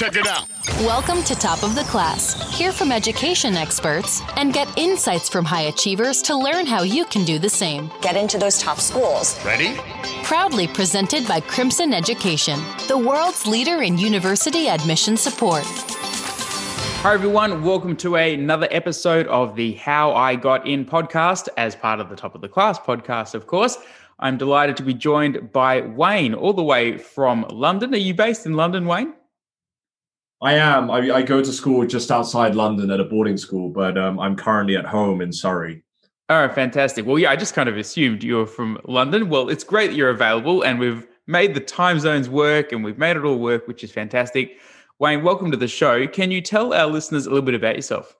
Check it out. Welcome to Top of the Class. Hear from education experts and get insights from high achievers to learn how you can do the same. Get into those top schools. Ready? Proudly presented by Crimson Education, the world's leader in university admission support. Hi, everyone. Welcome to another episode of the How I Got In podcast as part of the Top of the Class podcast, of course. I'm delighted to be joined by Wayne, all the way from London. Are you based in London, Wayne? I am. I, I, go to school just outside London at a boarding school, but um, I'm currently at home in Surrey. Oh, fantastic. Well, yeah, I just kind of assumed you were from London. Well, it's great that you're available, and we've made the time zones work and we've made it all work, which is fantastic. Wayne, welcome to the show. Can you tell our listeners a little bit about yourself?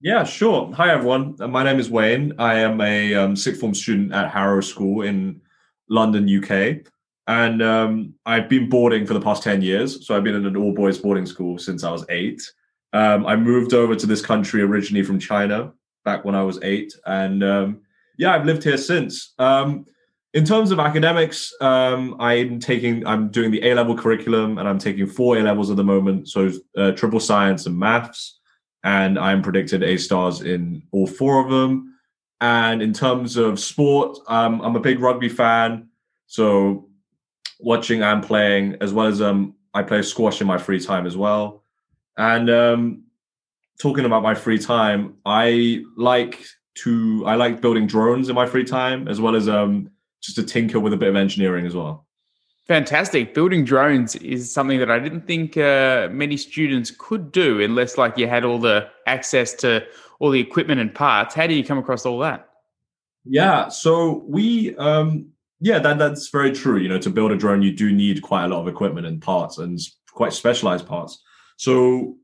Yeah, sure. Hi, everyone. Uh, my name is Wayne. I am a um, sixth form student at Harrow School in London, UK. And um, I've been boarding for the past 10 years. So I've been in an all boys boarding school since I was eight. Um, I moved over to this country originally from China back when I was eight. And um, yeah, I've lived here since. Um, in terms of academics, um, I'm taking, I'm doing the A level curriculum and I'm taking four A levels at the moment. So uh, triple science and maths. And I'm predicted A stars in all four of them. And in terms of sport, um, I'm a big rugby fan. So watching and playing, as well as um, I play squash in my free time as well. And um, talking about my free time, I like to I like building drones in my free time, as well as um, just to tinker with a bit of engineering as well. Fantastic. Building drones is something that I didn't think uh, many students could do unless like you had all the access to all the equipment and parts. How do you come across all that? Yeah, so we um, yeah, that that's very true. You know, to build a drone, you do need quite a lot of equipment and parts, and quite specialized parts. So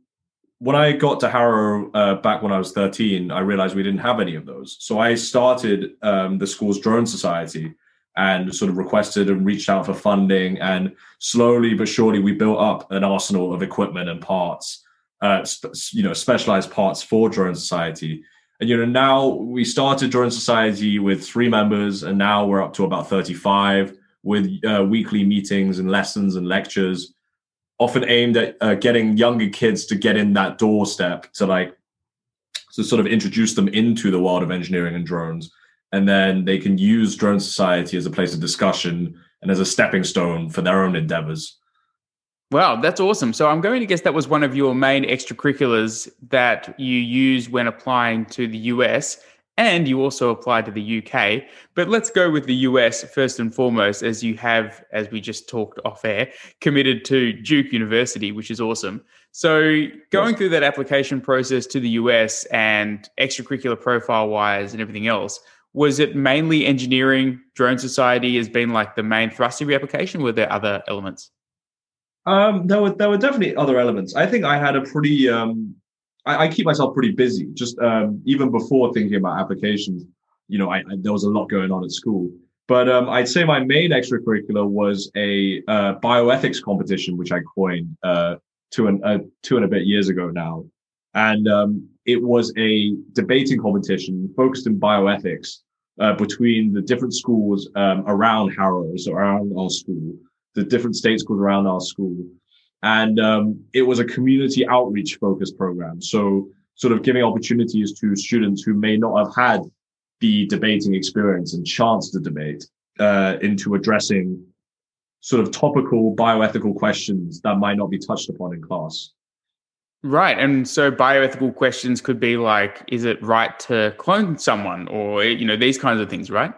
when I got to Harrow uh, back when I was 13, I realized we didn't have any of those. So I started um, the school's drone society and sort of requested and reached out for funding. And slowly but surely, we built up an arsenal of equipment and parts, uh, sp- you know, specialized parts for Drone Society. And you know, now we started Drone Society with three members, and now we're up to about 35 with uh, weekly meetings and lessons and lectures, often aimed at uh, getting younger kids to get in that doorstep to like to sort of introduce them into the world of engineering and drones. And then they can use Drone Society as a place of discussion and as a stepping stone for their own endeavors. Wow, that's awesome. So I'm going to guess that was one of your main extracurriculars that you use when applying to the US and you also applied to the UK. But let's go with the US first and foremost, as you have, as we just talked off air, committed to Duke University, which is awesome. So going yes. through that application process to the US and extracurricular profile wise and everything else, was it mainly engineering? Drone Society has been like the main thrust of your application. Were there other elements? Um, there were there were definitely other elements. I think I had a pretty um, I, I keep myself pretty busy. Just um, even before thinking about applications, you know, I, I, there was a lot going on at school. But um, I'd say my main extracurricular was a uh, bioethics competition, which I coined uh, two and uh, two and a bit years ago now, and um, it was a debating competition focused in bioethics uh, between the different schools um, around Harrow, so around our school, the different state schools around our school. And um, it was a community outreach focused program. So sort of giving opportunities to students who may not have had the debating experience and chance to debate uh, into addressing sort of topical bioethical questions that might not be touched upon in class. Right. And so bioethical questions could be like, is it right to clone someone or, you know, these kinds of things, right?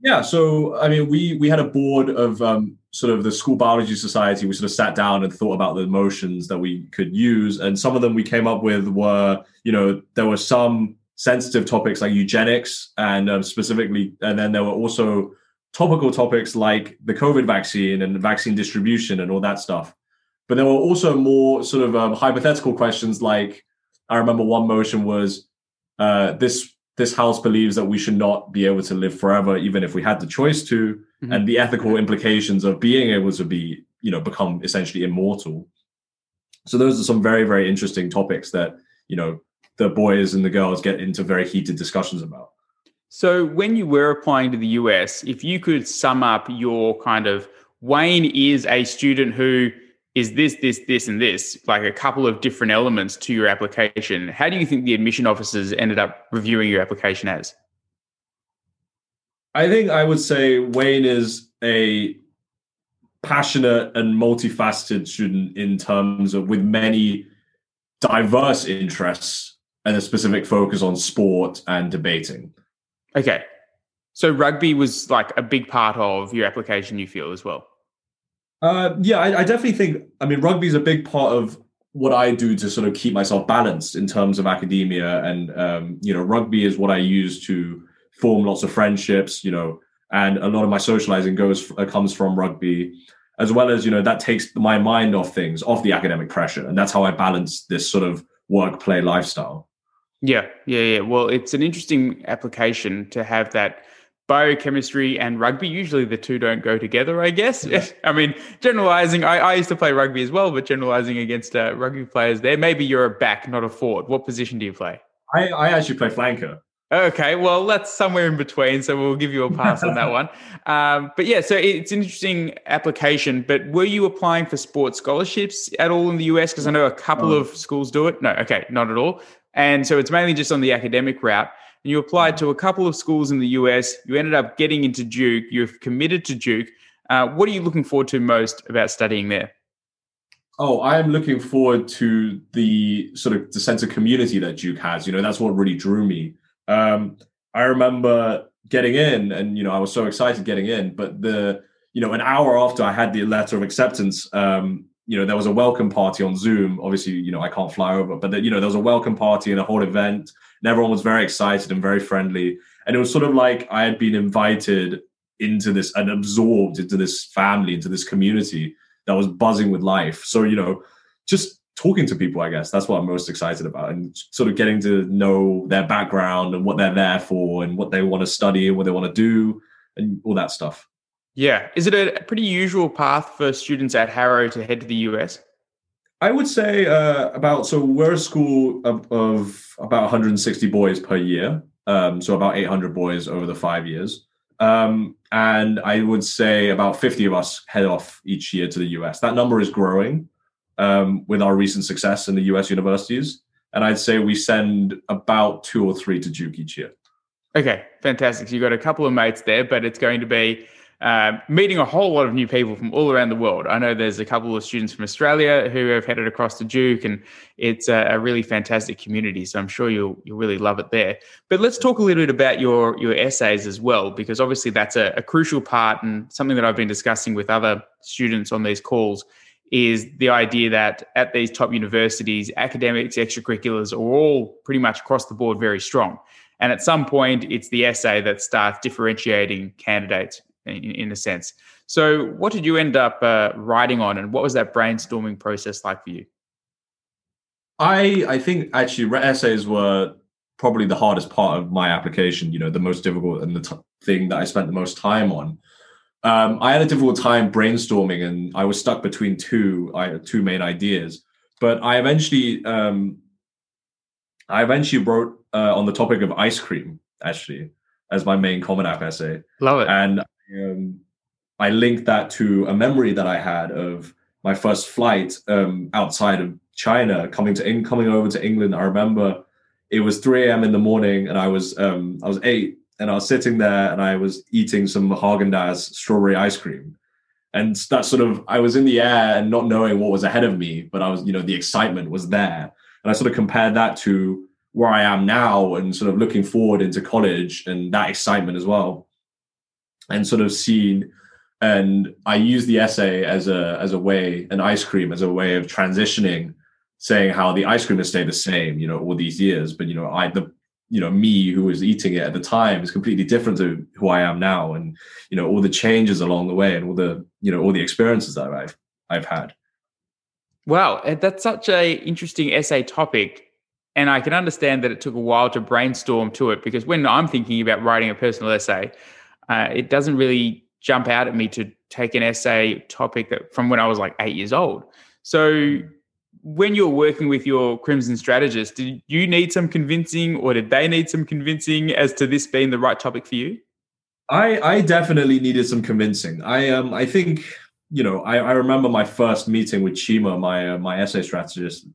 Yeah, so I mean, we we had a board of um, sort of the school biology society. We sort of sat down and thought about the motions that we could use, and some of them we came up with were, you know, there were some sensitive topics like eugenics, and um, specifically, and then there were also topical topics like the COVID vaccine and vaccine distribution and all that stuff. But there were also more sort of um, hypothetical questions like I remember one motion was uh, this this house believes that we should not be able to live forever, even if we had the choice to, mm-hmm. and the ethical implications of being able to be, you know, become essentially immortal. So those are some very, very interesting topics that, you know, the boys and the girls get into very heated discussions about. So when you were applying to the US, if you could sum up your kind of Wayne is a student who is this, this, this, and this, like a couple of different elements to your application. How do you think the admission officers ended up reviewing your application as? I think I would say Wayne is a passionate and multifaceted student in terms of with many diverse interests and a specific focus on sport and debating. Okay. So rugby was like a big part of your application, you feel as well? Uh, yeah, I, I definitely think, I mean, rugby is a big part of what I do to sort of keep myself balanced in terms of academia. And, um, you know, rugby is what I use to form lots of friendships, you know, and a lot of my socializing goes uh, comes from rugby as well as you know that takes my mind off things off the academic pressure and that's how i balance this sort of work play lifestyle yeah yeah yeah well it's an interesting application to have that biochemistry and rugby usually the two don't go together i guess yeah. i mean generalizing I, I, used to play rugby as well but generalizing against uh, rugby players there maybe you're a back not a forward what position do you play i, I actually play flanker Okay, well, that's somewhere in between, so we'll give you a pass on that one. Um, but yeah, so it's an interesting application. But were you applying for sports scholarships at all in the US? Because I know a couple of schools do it. No, okay, not at all. And so it's mainly just on the academic route. And you applied to a couple of schools in the US. You ended up getting into Duke. You've committed to Duke. Uh, what are you looking forward to most about studying there? Oh, I am looking forward to the sort of the sense of community that Duke has. You know, that's what really drew me um, I remember getting in, and you know, I was so excited getting in. But the you know, an hour after I had the letter of acceptance, um, you know, there was a welcome party on Zoom. Obviously, you know, I can't fly over, but the, you know, there was a welcome party and a whole event, and everyone was very excited and very friendly. And it was sort of like I had been invited into this and absorbed into this family, into this community that was buzzing with life. So, you know, just talking to people, I guess that's what I'm most excited about, and sort of getting to know their background and what they're there for, and what they want to study and what they want to do, and all that stuff. Yeah, is it a pretty usual path for students at Harrow to head to the US? I would say uh, about so we're a school of, of, about 160 boys per year, um, so about 800 boys over the five years. Um, and I would say about 50 of us head off each year to the US. That number is growing um, with our recent success in the US universities. And I'd say we send about two or three to Duke each year. Okay, fantastic. So you've got a couple of mates there, but it's going to be uh, meeting a whole lot of new people from all around the world. I know there's a couple of students from Australia who have headed across to Duke, and it's a, a, really fantastic community. So I'm sure you'll you'll really love it there. But let's talk a little bit about your your essays as well, because obviously that's a, a crucial part and something that I've been discussing with other students on these calls is the idea that at these top universities, academics, extracurriculars are all pretty much across the board very strong. And at some point, it's the essay that starts differentiating candidates in, in a sense. So, what did you end up uh, writing on, and what was that brainstorming process like for you? I I think actually essays were probably the hardest part of my application. You know, the most difficult and the t- thing that I spent the most time on um, I had a difficult time brainstorming, and I was stuck between two I, two main ideas. But I eventually, um, I eventually wrote uh, on the topic of ice cream, actually, as my main Common App essay. Love it. And um, I linked that to a memory that I had of my first flight um, outside of China, coming to in, coming over to England. I remember it was 3 a.m. in the morning, and I was um, I was eight, and I was sitting there and I was eating some Haagen Dazs strawberry ice cream, and that sort of I was in the air and not knowing what was ahead of me, but I was you know the excitement was there, and I sort of compared that to where I am now and sort of looking forward into college and that excitement as well, and sort of seen And I use the essay as a as a way, an ice cream as a way of transitioning saying how the ice cream has stayed the same, you know, all these years. But you know, I the you know me who was eating it at the time is completely different to who I am now, and you know all the changes along the way and all the you know all the experiences that I've I've had. Wow, eh, that's such a interesting essay topic, and I can understand that it took a while to brainstorm to it because when I'm thinking about writing a personal essay, uh, it doesn't really jump out at me to take an essay topic that from when I was like eight years old. So when you're working with your Crimson strategist, did you need some convincing or did they need some convincing as to this being the right topic for you? I, I definitely needed some convincing. I um I think you know, I, I remember my first meeting with Chima, my uh, my essay strategist,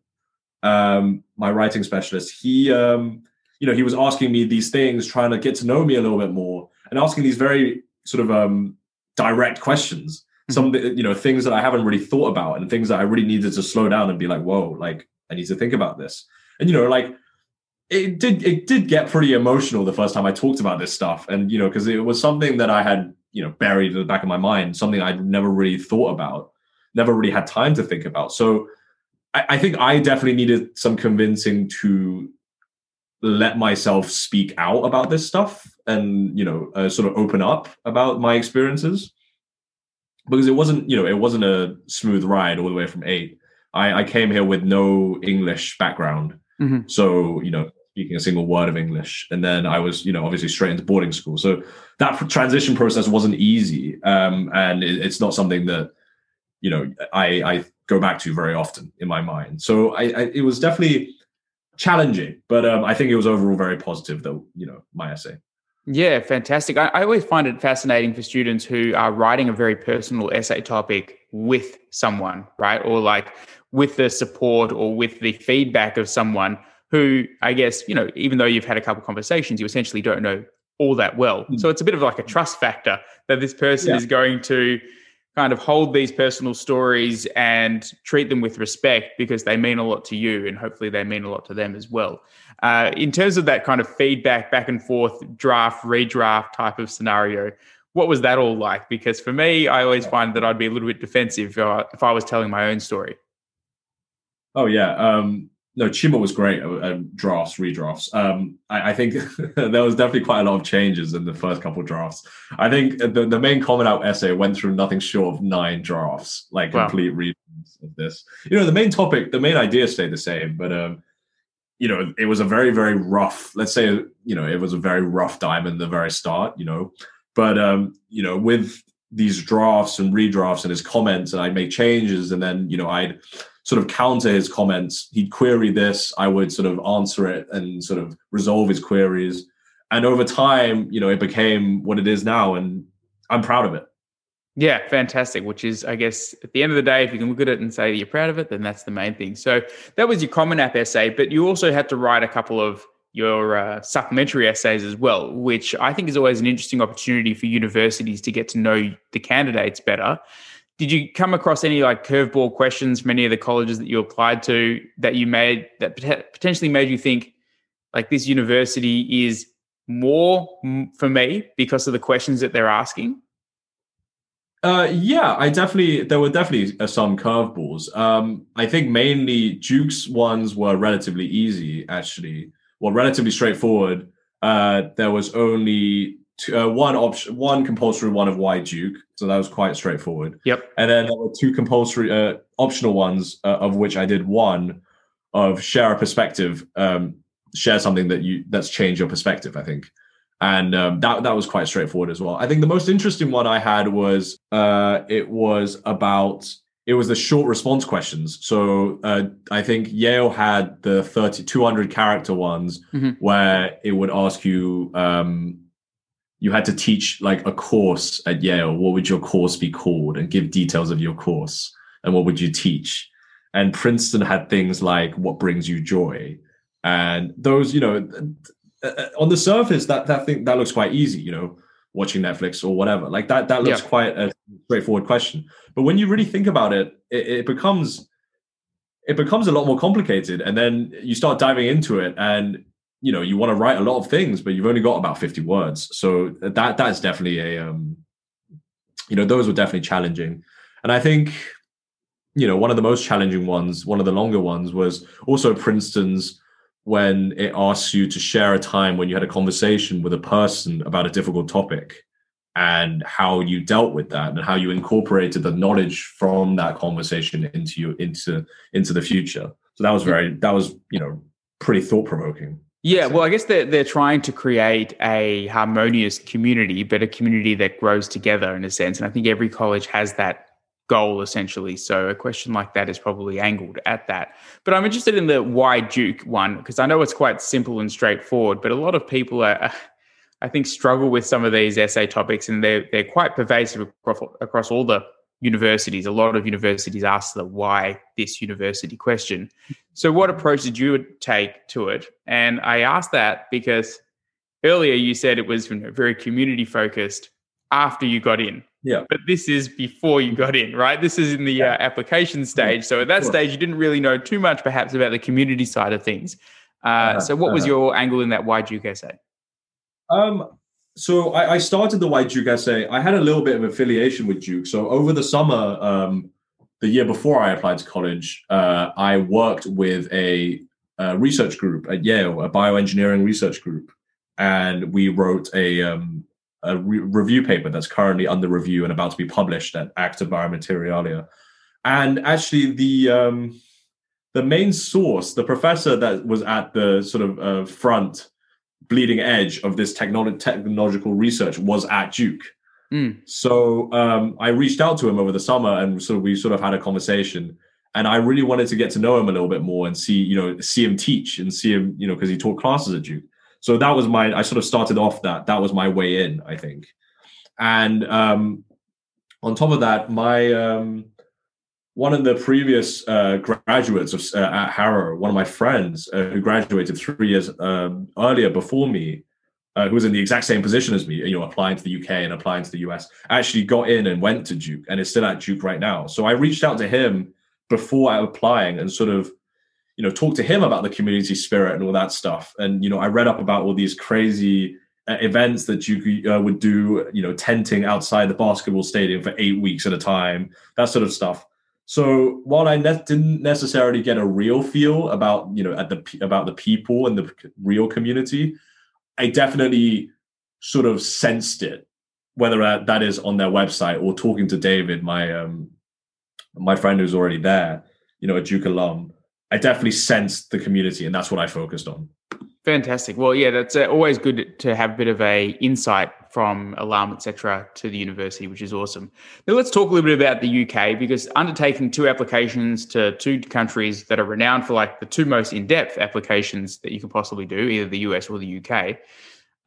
um, my writing specialist. He, um, you know, he was asking me these things, trying to get to know me a little bit more, and asking these very sort of um, direct questions. Mm-hmm. Some, you know, things that I haven't really thought about, and things that I really needed to slow down and be like, "Whoa!" Like I need to think about this. And you know, like it did it did get pretty emotional the first time I talked about this stuff, and you know, because it was something that I had you know buried in the back of my mind, something I'd never really thought about, never really had time to think about. So I, I think I definitely needed some convincing to let myself speak out about this stuff and you know uh, sort of open up about my experiences because it wasn't you know it wasn't a smooth ride all the way from eight i, I came here with no english background mm-hmm. so you know speaking a single word of English. And then I was, you know, obviously straight into boarding school. So that transition process wasn't easy. Um, and it, it's not something that, you know, I, I go back to very often in my mind. So I, I it was definitely challenging, but um, I think it was overall very positive though, you know, my essay. Yeah, fantastic. I, I always find it fascinating for students who are writing a very personal essay topic with someone, right? Or like with the support or with the feedback of someone who I guess, you know, even though you've had a couple conversations, you essentially don't know all that well. Mm. So it's a bit of like a trust factor that this person yeah. is going to kind of hold these personal stories and treat them with respect because they mean a lot to you and hopefully they mean a lot to them as well. Uh, in terms of that kind of feedback, back and forth, draft, redraft type of scenario, what was that all like? Because for me, I always find that I'd be a little bit defensive uh, if I was telling my own story. Oh yeah, um, no, Chima was great at, drafts, redrafts. Um, I, I, think there was definitely quite a lot of changes in the first couple drafts. I think the, the main Common App essay went through nothing short of nine drafts, like wow. complete readings of this. You know, the main topic, the main idea stayed the same, but um, you know, it was a very, very rough. Let's say, you know, it was a very rough diamond the very start. You know, but um, you know, with these drafts and redrafts and his comments, and I'd make changes, and then you know, I'd sort of counter his comments. He'd query this, I would sort of answer it and sort of resolve his queries. And over time, you know, it became what it is now, and I'm proud of it. Yeah, fantastic. Which is, I guess, at the end of the day, if you can look at it and say that you're proud of it, then that's the main thing. So that was your Common App essay, but you also had to write a couple of your uh, supplementary essays as well, which I think is always an interesting opportunity for universities to get to know the candidates better did you come across any like curveball questions from any of the colleges that you applied to that you made that potentially made you think like this university is more for me because of the questions that they're asking? Uh, yeah, I definitely there were definitely uh, some curveballs. Um, I think mainly Duke's ones were relatively easy, actually. Well, relatively straightforward. Uh, there was only two, uh, one option, one compulsory one of why Duke, so that was quite straightforward. Yep. And then there were two compulsory, uh, optional ones, uh, of which I did one of share a perspective, um, share something that you that's changed your perspective. I think, and um, that that was quite straightforward as well. I think the most interesting one I had was uh, it was about it was the short response questions. So uh, I think Yale had the 30, 200 character ones mm-hmm. where it would ask you um, you had to teach like a course at Yale, what would your course be called and give details of your course and what would you teach? And Princeton had things like what brings you joy. And those, you know, uh, uh, on the surface, that that thing that looks quite easy, you know, watching Netflix or whatever. Like that, that looks yeah. quite a straightforward question. But when you really think about it, it, it becomes it becomes a lot more complicated. And then you start diving into it and you know you want to write a lot of things but you've only got about 50 words. So that that's definitely a um you know those were definitely challenging. And i think you know one of the most challenging ones one of the longer ones was also princeton's when it asks you to share a time when you had a conversation with a person about a difficult topic and how you dealt with that and how you incorporated the knowledge from that conversation into you into into the future. So that was very that was you know pretty thought provoking yeah, well, I guess they're, they're trying to create a harmonious community, but a community that grows together in a sense. And I think every college has that goal essentially. So a question like that is probably angled at that. But I'm interested in the why Duke one, because I know it's quite simple and straightforward, but a lot of people are. I think struggle with some of these essay topics, and they're they're quite pervasive across, across all the universities. A lot of universities ask the why this university question. So, what approach did you take to it? And I asked that because earlier you said it was you know, very community focused after you got in. Yeah. But this is before you got in, right? This is in the yeah. uh, application stage. So at that stage, you didn't really know too much, perhaps, about the community side of things. Uh, uh so, what was uh-huh. your angle in that? Why Duke SA? Um, so I, I, started the White Duke SA. I had a little bit of affiliation with Duke. So over the summer, um, the year before I applied to college, uh, I worked with a, a, research group at Yale, a bioengineering research group, and we wrote a um, a re- review paper that's currently under review and about to be published at Acta Biomaterialia. And actually, the um, the main source, the professor that was at the sort of uh, front bleeding edge of this technolo- technological research was at Duke. Mm. So um, I reached out to him over the summer, and so we sort of had a conversation. And I really wanted to get to know him a little bit more and see, you know, see him teach and see him, you know, because he taught classes at Duke. So that was my. I sort of started off that. That was my way in, I think. And um, on top of that, my um, one of the previous uh, graduates of, uh, at Harrow, one of my friends uh, who graduated three years um, earlier before me, uh, who was in the exact same position as me, you know, applying to the UK and applying to the US, actually got in and went to Duke and is still at Duke right now. So I reached out to him before applying and sort of you know talk to him about the community spirit and all that stuff and you know i read up about all these crazy uh, events that you uh, would do you know tenting outside the basketball stadium for eight weeks at a time that sort of stuff so while i ne- didn't necessarily get a real feel about you know at the about the people and the real community i definitely sort of sensed it whether that is on their website or talking to david my um my friend who's already there you know a duke alum I definitely sensed the community, and that's what I focused on. Fantastic. Well, yeah, that's uh, always good to have a bit of a insight from alum, etc., to the university, which is awesome. Now, let's talk a little bit about the UK because undertaking two applications to two countries that are renowned for like the two most in-depth applications that you can possibly do, either the US or the UK,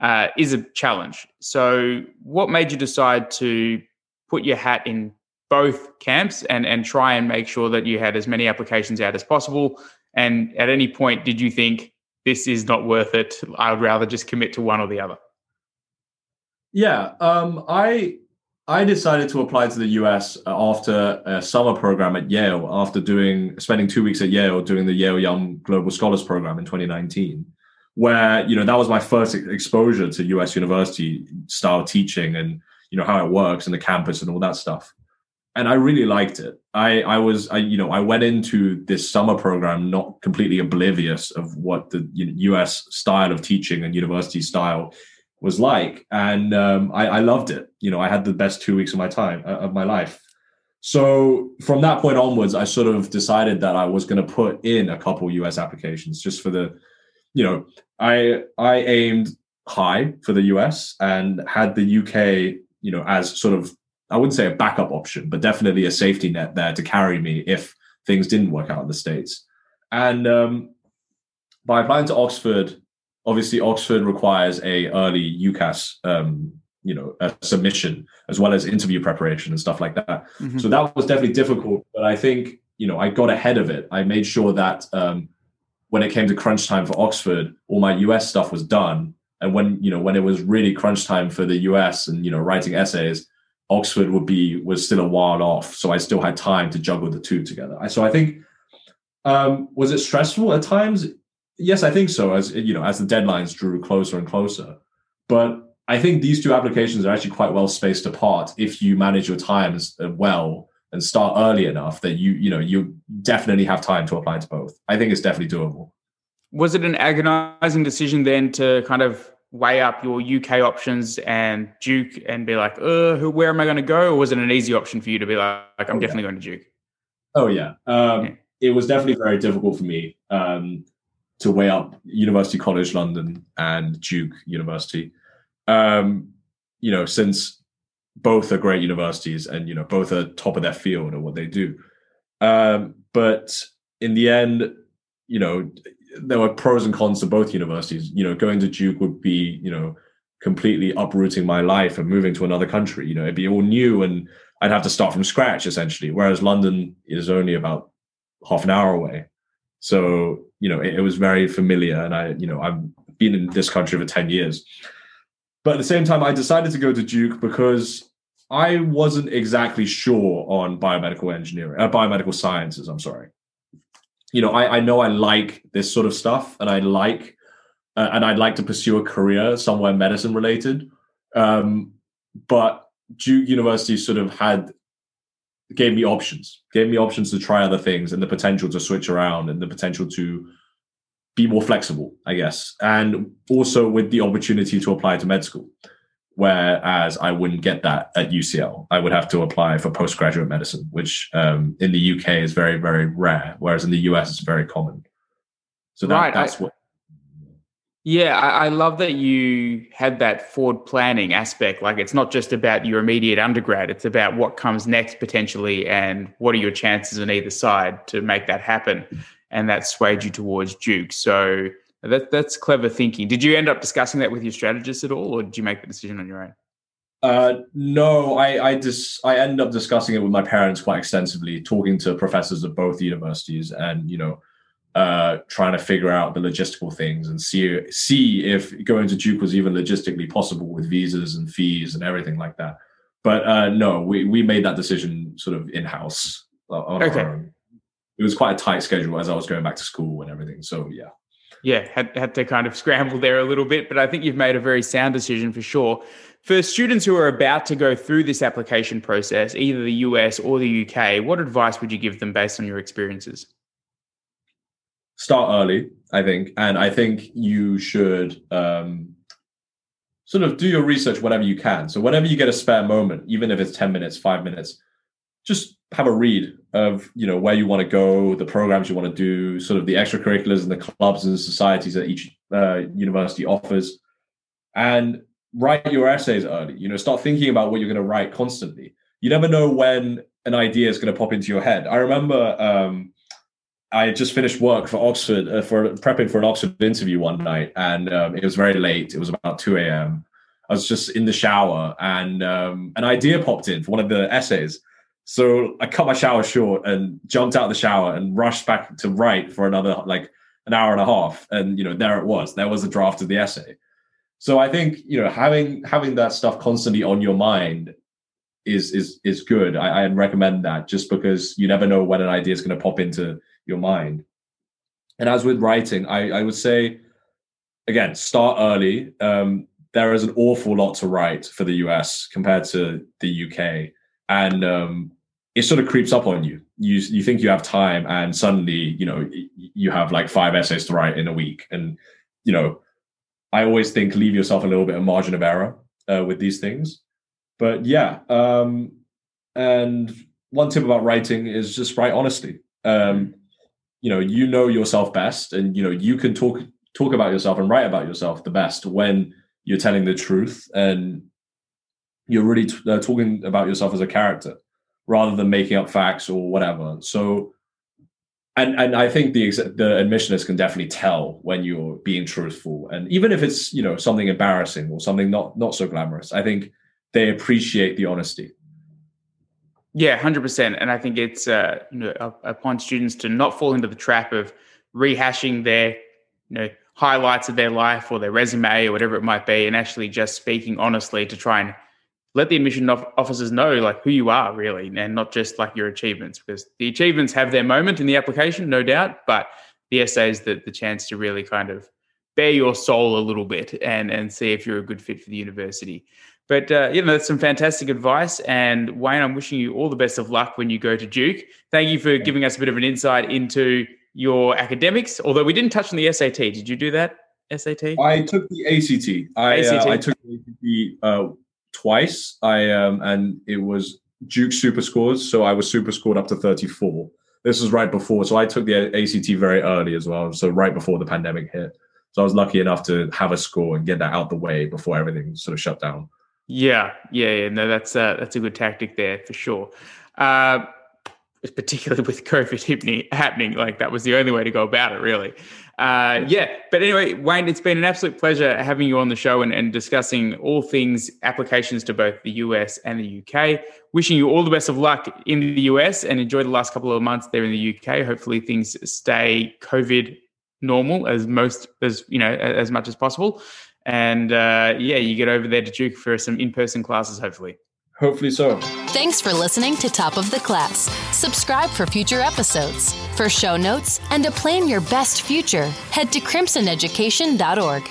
uh, is a challenge. So, what made you decide to put your hat in both camps and and try and make sure that you had as many applications out as possible and at any point did you think this is not worth it i would rather just commit to one or the other yeah um, i i decided to apply to the us after a summer program at yale after doing spending two weeks at yale doing the yale young global scholars program in 2019 where you know that was my first exposure to us university style teaching and you know how it works and the campus and all that stuff and I really liked it. I I was I you know I went into this summer program not completely oblivious of what the U.S. style of teaching and university style was like, and um, I, I loved it. You know, I had the best two weeks of my time uh, of my life. So from that point onwards, I sort of decided that I was going to put in a couple U.S. applications just for the, you know, I I aimed high for the U.S. and had the UK, you know, as sort of I wouldn't say a backup option, but definitely a safety net there to carry me if things didn't work out in the States. And um, by applying to Oxford, obviously Oxford requires a early UCAS, um, you know, a submission as well as interview preparation and stuff like that. Mm-hmm. So that was definitely difficult, but I think you know I got ahead of it. I made sure that um, when it came to crunch time for Oxford, all my US stuff was done, and when you know when it was really crunch time for the US and you know writing essays, Oxford would be was still a while off, so I still had time to juggle the two together. So I think um, was it stressful at times? Yes, I think so. As you know, as the deadlines drew closer and closer, but I think these two applications are actually quite well spaced apart if you manage your times uh, well and start early enough that you you know you definitely have time to apply to both. I think it's definitely doable. Was it an agonizing decision then to kind of weigh up your UK options and Duke and be like, uh, where am I going to go? Or was it an easy option for you to be like, like I'm oh, definitely yeah. going to Duke? Oh, yeah. Um, yeah. It was definitely very difficult for me um, to weigh up University College London and Duke University. Um, you know, since both are great universities and, you know, both are top of their field or what they do. Um, but in the end, you know, there were pros and cons to both universities. You know, going to Duke would be, you know, completely uprooting my life and moving to another country. You know, it'd be all new, and I'd have to start from scratch essentially. Whereas London is only about half an hour away. So, you know, it, it was very familiar. And I, you know, I've been in this country for 10 years. But at the same time, I decided to go to Duke because I wasn't exactly sure on biomedical engineering, uh, biomedical sciences. I'm sorry. You know, I, I know I like this sort of stuff, and I like, uh, and I'd like to pursue a career somewhere medicine related. Um, but Duke University sort of had gave me options, gave me options to try other things, and the potential to switch around, and the potential to be more flexible, I guess, and also with the opportunity to apply to med school. Whereas I wouldn't get that at UCL, I would have to apply for postgraduate medicine, which um, in the UK is very, very rare, whereas in the US it's very common. So that, right. that's I, what. Yeah, I, I love that you had that forward planning aspect. Like it's not just about your immediate undergrad; it's about what comes next potentially, and what are your chances on either side to make that happen and that swayed you towards Duke. So that, that's clever thinking. Did you end up discussing that with your strategist at all, or did you make the decision on your own? Uh, no, I I just I ended up discussing it with my parents quite extensively, talking to professors of both universities, and you know, uh, trying to figure out the logistical things and see see if going to Duke was even logistically possible with visas and fees and everything like that. But uh, no, we we made that decision sort of in house uh, on okay. our own it was quite a tight schedule as I was going back to school and everything. So yeah. Yeah, had, had to kind of scramble there a little bit, but I think you've made a very sound decision for sure. For students who are about to go through this application process, either the US or the UK, what advice would you give them based on your experiences? Start early, I think. And I think you should um, sort of do your research whenever you can. So, whenever you get a spare moment, even if it's 10 minutes, five minutes, just have a read of you know where you want to go, the programs you want to do, sort of the extracurriculars and the clubs and societies that each uh, university offers, and write your essays early. You know, start thinking about what you're going to write constantly. You never know when an idea is going to pop into your head. I remember um, I just finished work for Oxford uh, for prepping for an Oxford interview one night, and um, it was very late. It was about two a.m. I was just in the shower, and um, an idea popped in for one of the essays so I cut my shower short and jumped out of the shower and rushed back to write for another like an hour and a half. And you know, there it was. There was a draft of the essay. So I think you know having having that stuff constantly on your mind is is is good. I, I recommend that just because you never know when an idea is going to pop into your mind. And as with writing, I, I would say again, start early. Um, there is an awful lot to write for the US compared to the UK. And um, it sort of creeps up on you. You you think you have time, and suddenly you know you have like five essays to write in a week. And you know, I always think leave yourself a little bit of margin of error uh, with these things. But yeah, um, and one tip about writing is just write honestly. Um, you know, you know yourself best, and you know you can talk talk about yourself and write about yourself the best when you're telling the truth and you're really t- uh, talking about yourself as a character rather than making up facts or whatever. So, and and I think the the admissionist can definitely tell when you're being truthful, and even if it's you know something embarrassing or something not not so glamorous, I think they appreciate the honesty. Yeah, hundred percent, and I think it's uh, you know upon students to not fall into the trap of rehashing their you know highlights of their life or their resume or whatever it might be, and actually just speaking honestly to try and let the admission officers know like who you are really and not just like your achievements because the achievements have their moment in the application no doubt but the essay is the, the chance to really kind of bare your soul a little bit and and see if you're a good fit for the university but uh, you know that's some fantastic advice and wayne i'm wishing you all the best of luck when you go to duke thank you for giving us a bit of an insight into your academics although we didn't touch on the sat did you do that sat i took the act i, ACT. Uh, I took the uh, twice. I um, and it was Duke super scores, so I was super scored up to 34. This was right before, so I took the ACT very early as well, so right before the pandemic hit. So I was lucky enough to have a score and get that out the way before everything sort of shut down. Yeah, yeah, yeah. No, that's uh, that's a good tactic there for sure. Uh, particularly with COVID happening. Like that was the only way to go about it, really. Uh, yeah, but anyway, Wayne, it's been an absolute pleasure having you on the show and, and discussing all things applications to both the US and the UK. Wishing you all the best of luck in the US and enjoy the last couple of months there in the UK. Hopefully, things stay COVID normal as most as you know as much as possible. And uh, yeah, you get over there to Duke for some in-person classes, hopefully. Hopefully so. Thanks for listening to Top of the Class. Subscribe for future episodes. For show notes and to plan your best future, head to crimsoneducation.org.